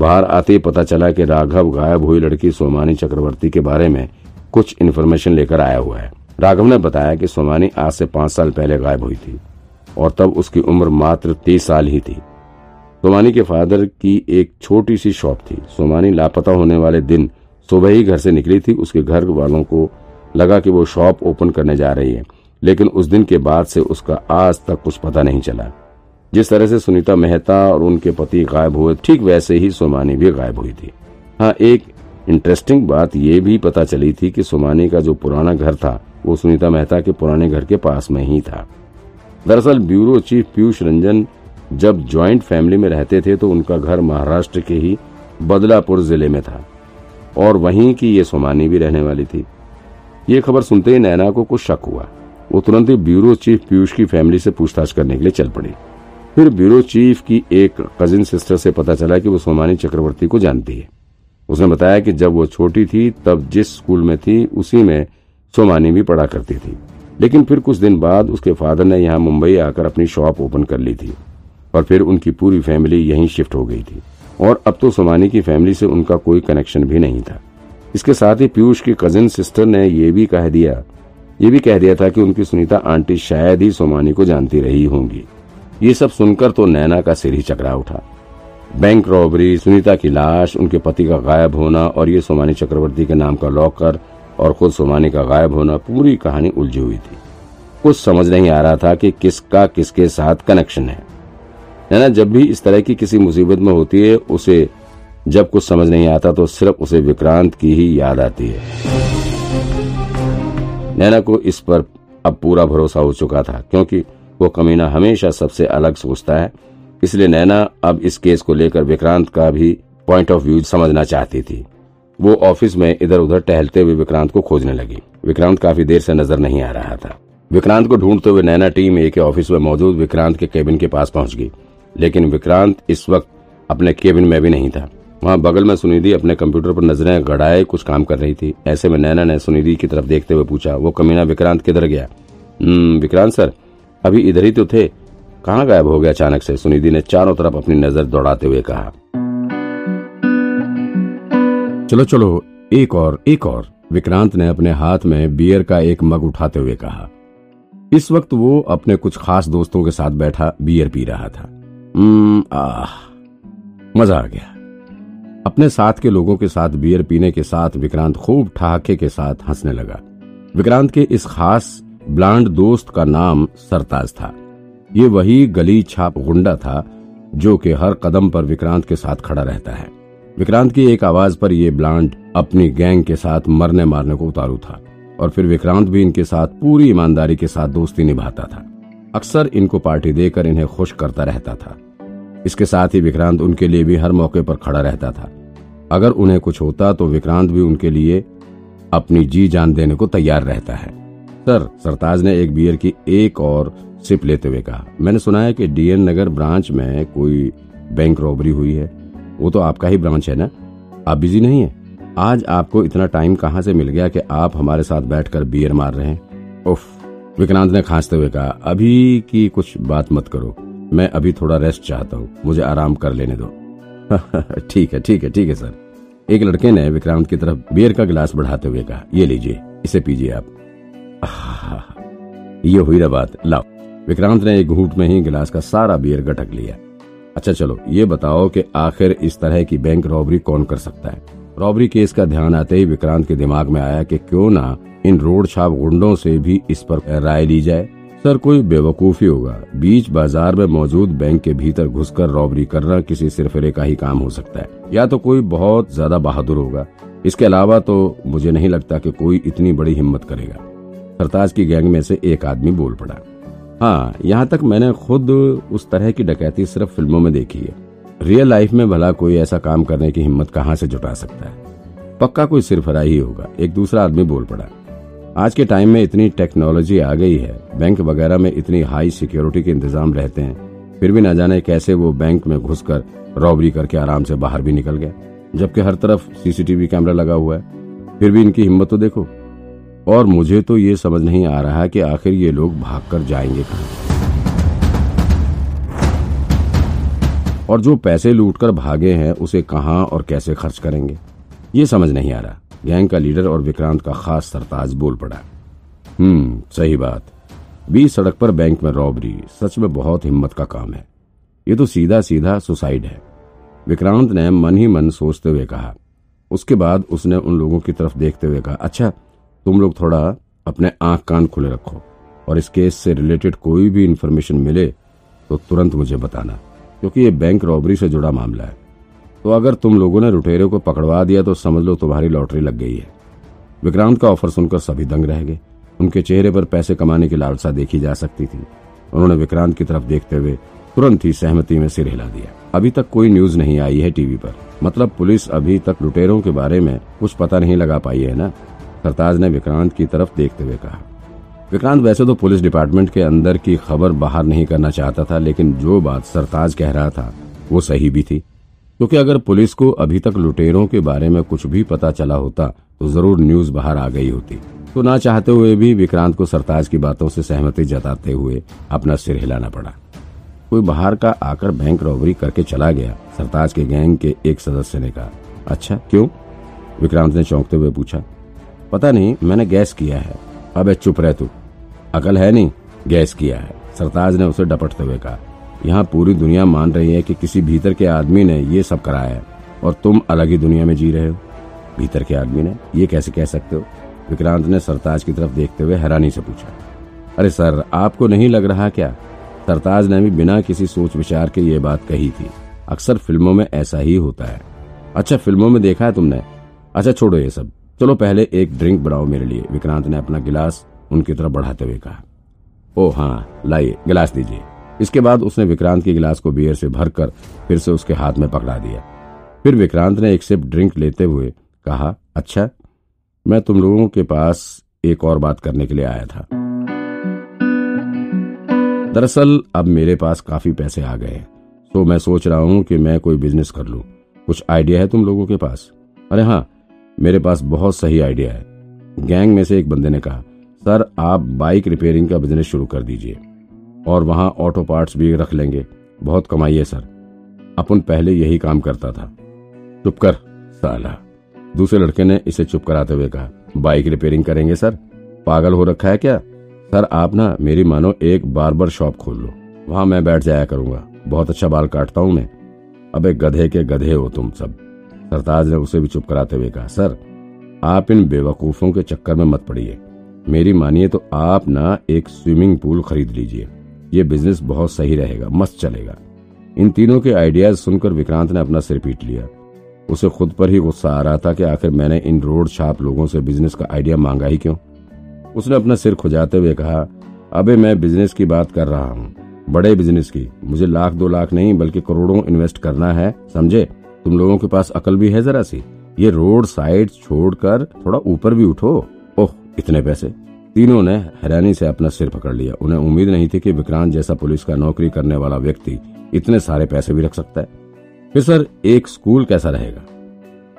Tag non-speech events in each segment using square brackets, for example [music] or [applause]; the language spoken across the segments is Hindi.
बाहर आते ही पता चला कि राघव गायब हुई लड़की सोमानी चक्रवर्ती के बारे में कुछ इन्फॉर्मेशन लेकर आया हुआ है। राघव ने बताया कि सोमानी आज से पाँच साल पहले गायब हुई थी और तब उसकी उम्र मात्र तीस साल ही थी। सोमानी के फादर की एक छोटी सी शॉप थी। सोमानी लापता होने वाले दिन सुबह ही घर से निकली थी। उसके घर वालों को लगा कि वो शॉप ओपन करने जा रही है, लेकिन उस दिन के बाद से उसका आज तक कुछ पता नहीं चला। जिस तरह से सुनीता मेहता और उनके पति गायब हुए, ठीक वैसे ही सोमानी भी गायब हुई थी। हाँ एक इंटरेस्टिंग बात यह भी पता चली थी कि सोमानी का जो पुराना घर था, वो सुनीता मेहता के पुराने घर के पास में ही था। दरअसल ब्यूरो चीफ पीयूष रंजन जब ज्वाइंट फैमिली में रहते थे तो उनका घर महाराष्ट्र के ही बदलापुर ज़िले में था। और वहीं की ये सोमानी भी रहने वाली थी। ये खबर सुनते ही नैना को कुछ शक हुआ। वो तुरंत ही ब्यूरो चीफ पीयूष की फैमिली से पूछताछ करने के लिए चल पड़ी। फिर ब्यूरो चीफ की एक कजिन सिस्टर से पता चला कि वो सोमानी चक्रवर्ती को जानती है। उसने बताया कि जब वो छोटी थी, तब जिस स्कूल में थी, उसी में सोमानी भी पढ़ा करती थी। लेकिन फिर कुछ दिन बाद उसके फादर ने यहाँ मुंबई आकर अपनी शॉप ओपन कर ली थी और फिर उनकी पूरी फैमिली यहीं शिफ्ट हो गई थी। और अब तो सोमानी की फैमिली से उनका कोई कनेक्शन भी नहीं था। इसके साथ ही पीयूष की कजिन सिस्टर ने यह भी कह दिया, ये भी कह दिया था कि उनकी सुनीता आंटी शायद ही सोमानी को जानती रही होंगी। ये सब सुनकर तो नैना का सिर ही चकरा उठा। बैंक रॉबरी, सुनीता की लाश, उनके पति का गायब होना और ये सोमानी चक्रवर्ती के नाम का लॉकर और खुद सोमानी का गायब होना पूरी कहानी उलझी हुई थी। कुछ समझ नहीं आ रहा था कि किसका किसके साथ कनेक्शन है। नैना, जब भी इस तरह की किसी मुसीबत में होती है, उसे जब कुछ समझ नहीं आता तो सिर्फ़ उसे विक्रांत की ही याद आती है। नैना को इस पर अब पूरा भरोसा हो चुका था, क्योंकि वो कमीना हमेशा सबसे अलग सोचता है। इसलिए नैना अब इस केस को लेकर विक्रांत का भी पॉइंट ऑफ़ व्यू समझना चाहती थी। वो ऑफ़िस में इधर उधर टहलते हुए विक्रांत को खोजने लगी। विक्रांत काफ़ी देर से नज़र नहीं आ रहा था। विक्रांत को ढूंढते हुए नैना टीम ए के ऑफ़िस में मौजूद विक्रांत के केबिन के पास पहुँच गई। लेकिन विक्रांत इस वक्त अपने केबिन में भी नहीं था। वहाँ बगल में सुनिधि अपने कंप्यूटर पर नज़रें गड़ाए कुछ काम कर रही थी। ऐसे में नैना ने सुनिधि की तरफ़ देखते हुए पूछा, वो कमीना विक्रांत किधर गया? हम्म विक्रांत सर अभी इधर ही तो थे। कहाँ गायब हो गया अचानक से? सुनिधि ने चारों तरफ़ अपनी नज़र दौड़ाते हुए कहा। चलो चलो, एक और एक और। विक्रांत ने अपने हाथ में बियर का एक मग उठाते हुए कहा। इस वक्त वो अपने कुछ खास दोस्तों के साथ बैठा बियर पी रहा था। आह, मज़ा आ गया। अपने साथ के लोगों के साथ बियर पीने के साथ विक्रांत खूब ठहाके के साथ हंसने लगा। विक्रांत के इस खास ब्लांड दोस्त का नाम सरताज था। ये वही गली छाप गुंडा था, जो कि हर कदम पर विक्रांत के साथ खड़ा रहता है। विक्रांत की एक आवाज़ पर यह ब्लांड अपनी गैंग के साथ मरने मारने को उतारू था, और फिर विक्रांत भी इनके साथ पूरी ईमानदारी के साथ दोस्ती निभाता था। अक्सर इनको पार्टी देकर इन्हें खुश करता रहता था। इसके साथ ही विक्रांत उनके लिए भी हर मौके पर खड़ा रहता था। अगर उन्हें कुछ होता तो विक्रांत भी उनके लिए अपनी जी जान देने को तैयार रहता है। सर सरताज ने एक बियर की एक और सिप लेते हुए कहा, मैंने सुना है कि डीएन नगर ब्रांच में कोई बैंक रॉबरी हुई है। वो तो आपका ही ब्रांच है ना? आप बिज़ी नहीं है? आज आपको इतना टाइम कहाँ से मिल गया कि आप हमारे साथ बैठकर बियर मार रहे हैं? उफ, विक्रांत ने खांसते हुए कहा, अभी की कुछ बात मत करो। मैं अभी थोड़ा रेस्ट चाहता हूँ। मुझे आराम कर लेने दो। [laughs] ठीक है ठीक है ठीक है, सर। एक लड़के ने विक्रांत की तरफ़ बियर का गिलास बढ़ाते हुए कहा, ये लीजिए, इसे पीजिए आप। [laughs] ये हुई ना बात। लाओ। विक्रांत ने एक घूट में ही गिलास का सारा बियर गटक लिया। अच्छा चलो, ये बताओ कि आखिर इस तरह की बैंक रॉबरी कौन कर सकता है? रॉबरी केस का ध्यान आते ही विक्रांत के दिमाग में आया कि क्यों ना इन रोड छाप गुंडों से भी इस पर राय ली जाए। सर, कोई बेवकूफ़ी होगा। बीच बाज़ार में मौजूद बैंक के भीतर घुसकर रॉबरी करना किसी सिरफिरे का ही काम हो सकता है। या तो कोई बहुत ज़्यादा बहादुर होगा। इसके अलावा तो मुझे नहीं लगता कि कोई इतनी बड़ी हिम्मत करेगा। सरताज की गैंग में से एक आदमी बोल पड़ा। हाँ यहाँ तक मैंने खुद उस तरह की डकैती सिर्फ़ फ़िल्मों में देखी है। रियल लाइफ में भला कोई ऐसा काम करने की हिम्मत कहाँ से जुटा सकता है? पक्का कोई सिरफरा ही होगा, एक दूसरा आदमी बोल पड़ा। आज के टाइम में इतनी टेक्नोलॉजी आ गई है, बैंक वगैरह में इतनी हाई सिक्योरिटी के इंतज़ाम रहते हैं, फिर भी ना जाने कैसे वो बैंक में घुसकर रॉबरी करके आराम से बाहर भी निकल गया जबकि हर तरफ़ सीसीटीवी कैमरा लगा हुआ है। फिर भी इनकी हिम्मत तो देखो। और मुझे तो ये समझ नहीं आ रहा कि आखिर ये लोग भागकर जाएँगे कहाँ। और जो पैसे लूटकर भागे हैं, उसे कहाँ और कैसे खर्च करेंगे? ये समझ नहीं आ रहा। गैंग का लीडर और विक्रांत का खास सरताज बोल पड़ा। हम्म सही बात। बीच सड़क पर बैंक में रॉबरी, सच में बहुत हिम्मत का काम है। ये तो सीधा सीधा सुसाइड है। विक्रांत ने मन ही मन सोचते हुए कहा। उसके बाद उसने उन लोगों की तरफ़ देखते हुए कहा अच्छा तुम लोग थोड़ा अपने आँख कान खुले रखो। और इस केस से रिलेटेड कोई भी इंफॉर्मेशन मिले तो तुरंत मुझे बताना, क्योंकि ये बैंक रॉबरी से जुड़ा मामला है। तो अगर तुम लोगों ने लुटेरे को पकड़वा दिया तो समझ लो तुम्हारी लॉटरी लग गई है। विक्रांत का ऑफ़र सुनकर सभी दंग रह गए। उनके चेहरे पर पैसे कमाने की लालसा देखी जा सकती थी। उन्होंने विक्रांत की तरफ़ देखते हुए तुरंत ही सहमति में सिर हिला दिया। अभी तक कोई न्यूज़ नहीं आई है टीवी पर। मतलब पुलिस अभी तक लुटेरों के बारे में कुछ पता नहीं लगा पाई है ना? सरताज ने विक्रांत की तरफ़ देखते हुए कहा। विक्रांत वैसे तो पुलिस डिपार्टमेंट के अंदर की खबर बाहर नहीं करना चाहता था, लेकिन जो बात सरताज कह रहा था, वो सही भी थी। क्योंकि अगर पुलिस को अभी तक लुटेरों के बारे में कुछ भी पता चला होता तो ज़रूर न्यूज़ बाहर आ गई होती। तो ना चाहते हुए भी विक्रांत को सरताज की बातों से सहमति जताते हुए अपना सिर हिलाना पड़ा। कोई बाहर का आकर बैंक रॉबरी करके चला गया, सरताज के गैंग के एक सदस्य ने कहा अच्छा क्यों? विक्रांत ने चौंकते हुए पूछा पता नहीं, मैंने गैस किया है। अब चुप रह तू। अकल है नहीं, गैस किया है। सरताज ने उसे डपटते हुए कहा, यहाँ पूरी दुनिया मान रही है कि किसी भीतर के आदमी ने ये सब कराया है, और तुम अलग ही दुनिया में जी रहे हो। भीतर के आदमी ने ये कैसे कह सकते हो? विक्रांत ने सरताज की तरफ़ देखते हुए हैरानी से पूछा, अरे सर, आपको नहीं लग रहा क्या? सरताज ने भी बिना किसी सोच विचार के ये बात कही थी, अक्सर फ़िल्मों में ऐसा ही होता है। अच्छा फ़िल्मों में देखा है तुमने? अच्छा छोड़ो ये सब। चलो पहले एक ड्रिंक बनाओ मेरे लिए। विक्रांत ने अपना गिलास उनकी तरफ़ बढ़ाते हुए कहा। ओ हाँ लाइए, गिलास दीजिए। इसके बाद उसने विक्रांत के गिलास को बियर से भरकर फिर से उसके हाथ में पकड़ा दिया। फिर विक्रांत ने एक सिप ड्रिंक लेते हुए कहा अच्छा मैं तुम लोगों के पास एक और बात करने के लिए आया था। दरअसल अब मेरे पास काफ़ी पैसे आ गए हैं तो मैं सोच रहा हूँ कि मैं कोई बिज़नेस कर लूँ। कुछ आइडिया है तुम लोगों के पास? अरे हाँ मेरे पास बहुत सही आइडिया है। गैंग में से एक बंदे ने कहा, सर, आप बाइक रिपेयरिंग का बिज़नेस शुरू कर दीजिए और वहाँ ऑटो पार्ट्स भी रख लेंगे। बहुत कमाई है, सर। अपन पहले यही काम करता था। चुप कर, साला। दूसरे लड़के ने इसे चुप कराते हुए कहा, बाइक रिपेयरिंग करेंगे, सर? पागल हो रखा है क्या? सर, आप ना मेरी मानो एक बार्बर शॉप खोल लो। वहाँ मैं बैठ जाया करूँगा। बहुत अच्छा बाल काटता हूँ मैं। अब गधे के गधे हो तुम सब। सरताज ने उसे भी चुप कराते हुए कहा, सर, आप इन बेवकूफों के चक्कर में मत पड़िए। मेरी मानिए तो आप ना एक स्विमिंग पूल खरीद लीजिए। ये बिज़नेस बहुत सही रहेगा, मस्त चलेगा। इन तीनों के आइडियाज़ सुनकर विक्रांत ने अपना सिर पीट लिया। उसे खुद पर ही गुस्सा आ रहा था कि आखिर मैंने इन रोड छाप लोगों से बिज़नेस का आइडिया मांगा ही क्यों? उसने अपना सिर खुजाते हुए कहा, अबे, मैं बिज़नेस की बात कर रहा हूँ। बड़े बिज़नेस की। मुझे लाख दो लाख नहीं, बल्कि करोड़ों इन्वेस्ट करना है, समझे? तुम लोगों के पास अकल भी है जरा सी। ये रोड साइड छोड़कर थोड़ा ऊपर भी उठो। ओह, इतने पैसे। तीनों ने हैरानी से अपना सिर पकड़ लिया। उन्हें उम्मीद नहीं थी कि विक्रांत जैसा पुलिस का नौकरी करने वाला व्यक्ति इतने सारे पैसे भी रख सकता है। फिर सर, एक स्कूल कैसा रहेगा?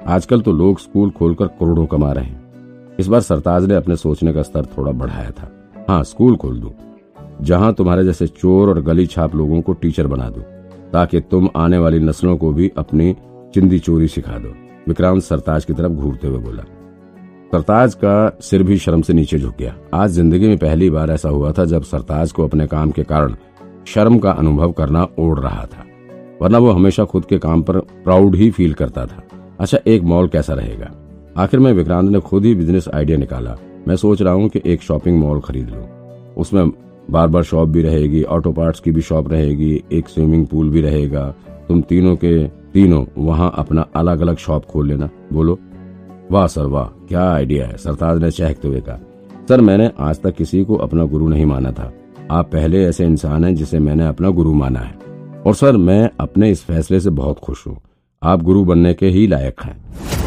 आजकल तो लोग स्कूल खोलकर करोड़ों कमा रहे हैं। इस बार सरताज ने अपने सोचने का स्तर थोड़ा बढ़ाया था। हाँ स्कूल खोल दो। जहाँ तुम्हारे जैसे चोर और गली छाप लोगों को टीचर बना दो, ताकि तुम आने वाली नस्लों को भी अपनी चिंदी चोरी सिखा दो। विक्रांत सरताज की तरफ़ घूरते हुए बोला, सरताज का सिर भी शर्म से नीचे झुक गया। आज ज़िंदगी में पहली बार ऐसा हुआ था जब सरताज को अपने काम के कारण शर्म का अनुभव करना ओढ़ रहा था, वरना वो हमेशा खुद के काम पर प्राउड ही फील करता था। अच्छा एक मॉल कैसा रहेगा? आखिर में विक्रांत ने खुद ही बिज़नेस आइडिया निकाला। मैं सोच रहा हूँ कि एक शॉपिंग मॉल खरीद लूँ। उसमें बार बार शॉप भी रहेगी, ऑटो पार्ट्स की भी शॉप रहेगी, एक स्विमिंग पूल भी रहेगा। तुम तीनों के तीनों वहाँ अपना अलग अलग शॉप खोल लेना। बोलो, वाह सर, वाह, क्या आइडिया है? सरताज ने चहकते हुए कहा, सर, मैंने आज तक किसी को अपना गुरु नहीं माना था। आप पहले ऐसे इंसान हैं जिसे मैंने अपना गुरु माना है। और सर, मैं अपने इस फैसले से बहुत खुश हूँ। आप गुरु बनने के ही लायक हैं।